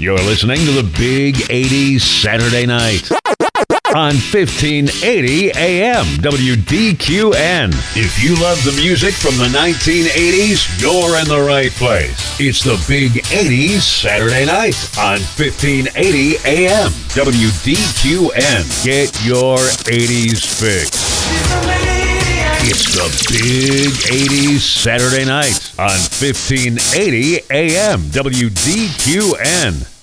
You're listening to the Big 80s Saturday Night on 1580 AM WDQN. If you love the music from the 1980s, you're in the right place. It's the Big 80s Saturday Night on 1580 AM WDQN. Get your 80s fix. Big 80s Saturday Night on 1580 AM WDQN.